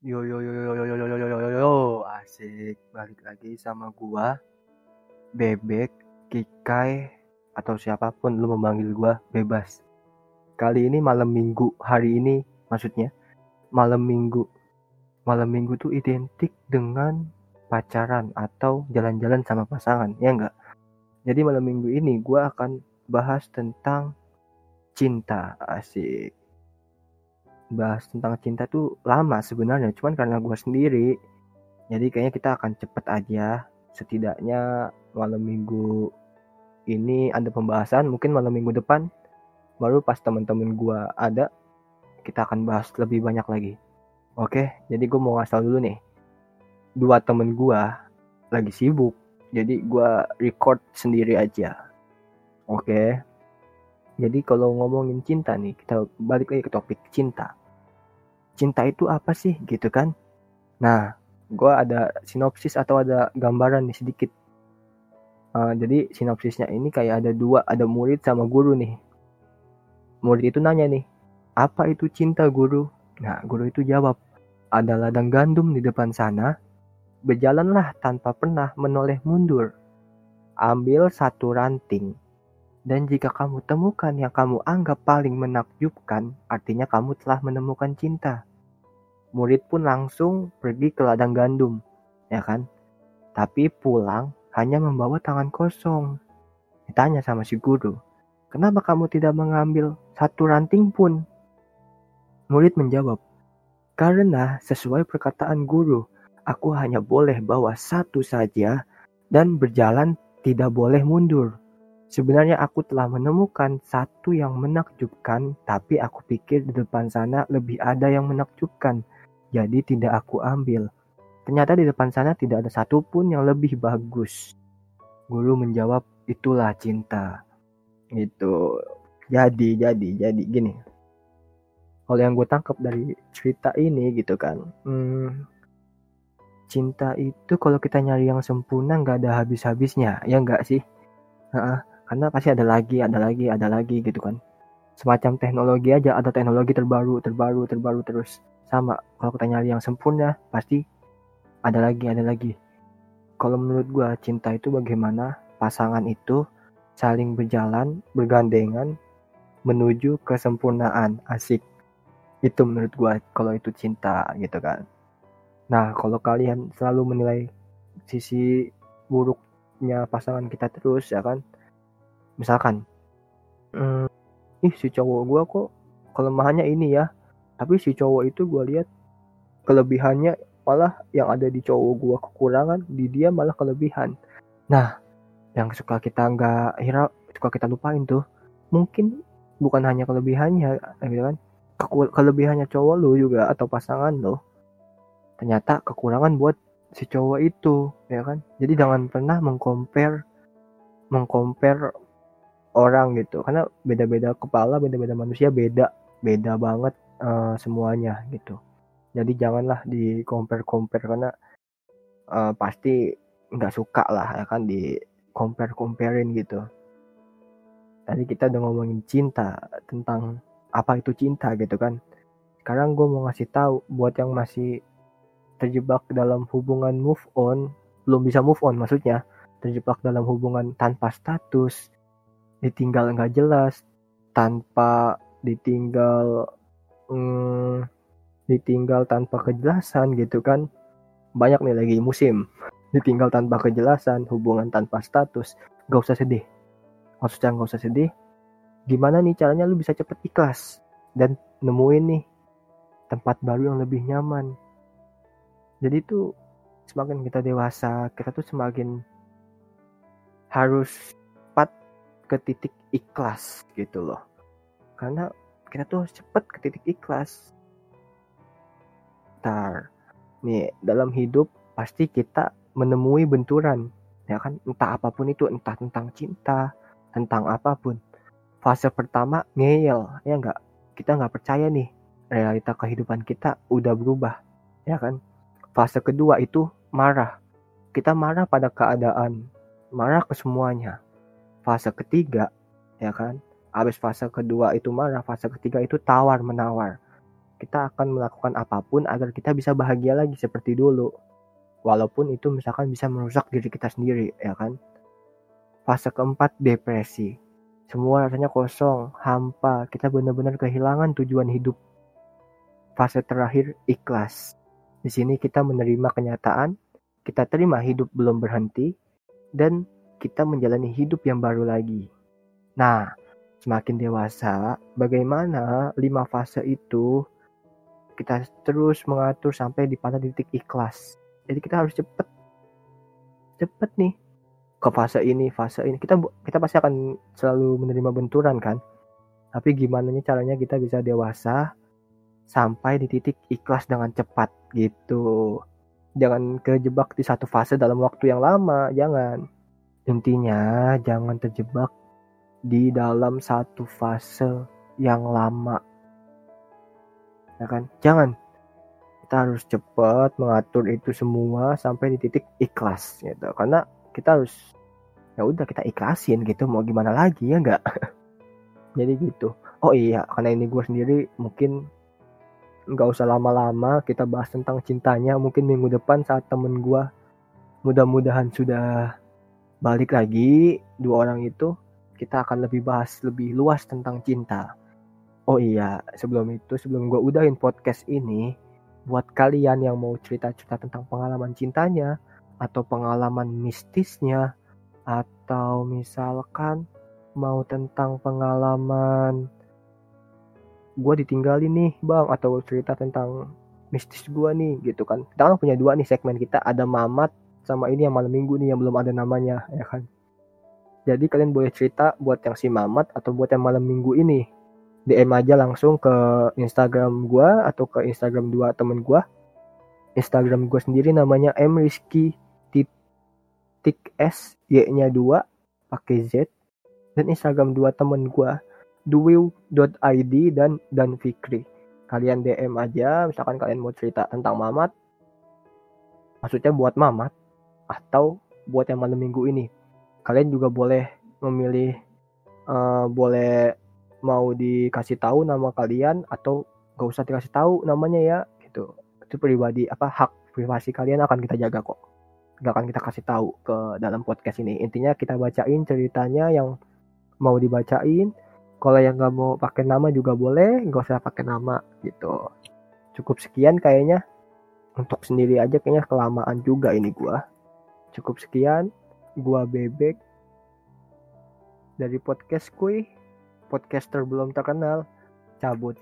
Yo yo yo yo yo yo yo yo yo yo yo asik balik lagi sama gua Bebek, Kikai atau siapa pun lu memanggil gua bebas. Kali ini malam minggu, hari ini maksudnya malam minggu. Malam minggu tuh identik dengan pacaran atau jalan-jalan sama pasangan, ya enggak? Jadi malam minggu ini gua akan bahas tentang cinta, asik bahas tentang cinta tuh lama sebenarnya cuman karena gue sendiri. Jadi kayaknya kita akan cepet aja. Setidaknya malam minggu ini ada pembahasan mungkin malam minggu depan baru pas teman-teman gue ada kita akan bahas lebih banyak lagi. Oke jadi gue mau ngasih tau dulu nih. Dua temen gue lagi sibuk jadi gue record sendiri aja. Oke jadi kalau ngomongin cinta nih kita balik lagi ke topik cinta cinta itu apa sih gitu kan? Nah gue ada sinopsis atau ada gambaran nih sedikit. Uh, jadi sinopsisnya ini kayak ada dua ada murid sama guru nih. Murid itu nanya nih apa itu cinta guru? Nah guru itu jawab ada ladang gandum di depan sana. Berjalanlah tanpa pernah menoleh mundur. Ambil satu ranting dan jika kamu temukan yang kamu anggap paling menakjubkan, artinya kamu telah menemukan cinta murid pun langsung pergi ke ladang gandum, ya kan? Tapi pulang hanya membawa tangan kosong. Ditanya sama si guru, kenapa kamu tidak mengambil satu ranting pun? Murid menjawab, karena sesuai perkataan guru, aku hanya boleh bawa satu saja dan berjalan tidak boleh mundur. Sebenarnya aku telah menemukan satu yang menakjubkan, tapi aku pikir di depan sana lebih ada yang menakjubkan jadi tidak aku ambil. Ternyata di depan sana tidak ada satupun yang lebih bagus. Guru menjawab, itulah cinta. Itu jadi jadi jadi gini. Kalau yang gue tangkap dari cerita ini gitu kan, hmm, cinta itu kalau kita nyari yang sempurna nggak ada habis-habisnya, ya nggak sih? Nah, karena pasti ada lagi, ada lagi, ada lagi gitu kan. Semacam teknologi aja, ada teknologi terbaru, terbaru, terbaru terus. Sama kalau kita nyari yang sempurna pasti ada lagi ada lagi. Kalau menurut gue cinta itu bagaimana? Pasangan itu saling berjalan bergandengan menuju kesempurnaan. Asik. Itu menurut gue kalau itu cinta gitu kan. Nah kalau kalian selalu menilai sisi buruknya pasangan kita terus ya kan misalkan hmm, ih si cowok gue kok kelemahannya ini ya. Tapi si cowok itu gue lihat kelebihannya malah yang ada di cowok gue kekurangan di dia malah kelebihan. Nah yang suka kita nggak hira suka kita lupain tuh mungkin bukan hanya kelebihannya gitu kan Ke kelebihannya cowok lo juga atau pasangan lo ternyata kekurangan buat si cowok itu ya kan? Jadi jangan pernah mengcompare mengcompare orang gitu karena beda-beda kepala beda-beda manusia beda beda banget uh, semuanya gitu. Jadi janganlah di compare compare karena uh, pasti nggak suka lah ya kan di compare comparein gitu. Tadi kita udah ngomongin cinta tentang apa itu cinta gitu kan. Sekarang gue mau ngasih tahu buat yang masih terjebak dalam hubungan move on, belum bisa move on maksudnya, terjebak dalam hubungan tanpa status, ditinggal nggak jelas, tanpa ditinggal hmm, ditinggal tanpa kejelasan gitu kan. Banyak nih lagi musim. Ditinggal tanpa kejelasan hubungan tanpa status. Gak usah sedih. Maksudnya gak usah sedih. Gimana nih caranya lu bisa cepet ikhlas? Dan nemuin nih tempat baru yang lebih nyaman. Jadi tuh semakin kita dewasa kita tuh semakin harus ke titik ikhlas gitu loh. Karena kita tuh cepet ke titik ikhlas. Ntar, nih dalam hidup pasti kita menemui benturan ya kan? Entah apa pun itu entah tentang cinta tentang apa pun. Fase pertama ngeyel ya enggak kita nggak percaya nih realita kehidupan kita udah berubah ya kan? Fase kedua itu marah. Kita marah pada keadaan marah ke semuanya fase ketiga ya kan Habis fase kedua itu marah, fase ketiga itu tawar menawar. kita akan melakukan apa pun agar kita bisa bahagia lagi seperti dulu. Walaupun itu misalkan bisa merusak diri kita sendiri, ya kan? Fase keempat, depresi. Semua rasanya kosong, hampa, kita benar-benar kehilangan tujuan hidup. Fase terakhir, ikhlas. Di sini kita menerima kenyataan, kita terima hidup belum berhenti, dan kita menjalani hidup yang baru lagi. Nah, semakin dewasa, bagaimana lima fase itu kita terus mengatur sampai di pada titik ikhlas. Jadi kita harus cepet, cepet nih ke fase ini, fase ini. Kita kita pasti akan selalu menerima benturan kan. Tapi gimana nih caranya kita bisa dewasa sampai di titik ikhlas dengan cepat gitu. Jangan kejebak di satu fase dalam waktu yang lama, jangan. Intinya jangan terjebak di dalam satu fase yang lama. Ya kan? Jangan. Kita harus cepat mengatur itu semua sampai di titik ikhlas gitu. Karena kita harus ya udah kita ikhlasin gitu. Mau gimana lagi ya enggak jadi gitu. Oh iya karena ini gue sendiri mungkin nggak usah lama-lama kita bahas tentang cintanya. Mungkin minggu depan saat temen gue mudah-mudahan sudah balik lagi dua orang itu kita akan lebih bahas lebih luas tentang cinta Oh iya, sebelum itu, sebelum gue udahin podcast ini, buat kalian yang mau cerita-cerita tentang pengalaman cintanya, atau pengalaman mistisnya, atau misalkan mau tentang pengalaman gue ditinggalin nih bang, atau cerita tentang mistis gue nih gitu kan. Kita kan punya dua nih segmen kita, ada Mamat sama ini yang malam minggu nih yang belum ada namanya ya kan. Jadi kalian boleh cerita buat yang si Mamat atau buat yang malam minggu ini DM aja langsung ke Instagram gue atau ke Instagram dua temen gue. Instagram gue sendiri namanya M Rizky titik S Y-nya dua pakai Z dan Instagram dua temen gue duwiw.id dan dan Fikri. Kalian DM aja misalkan kalian mau cerita tentang Mamat. Maksudnya buat Mamat atau buat yang malam minggu ini. Kalian juga boleh memilih uh, boleh mau dikasih tahu nama kalian atau gak usah dikasih tahu namanya ya gitu. Itu pribadi apa hak privasi kalian akan kita jaga kok. Gak akan kita kasih tahu ke dalam podcast ini. Intinya kita bacain ceritanya yang mau dibacain. Kalau yang nggak mau pakai nama juga boleh gak usah pakai nama gitu. Cukup sekian kayaknya. Untuk sendiri aja kayaknya kelamaan juga ini gua cukup sekian gua bebek. Dari podcast kuy podcaster belum terkenal cabut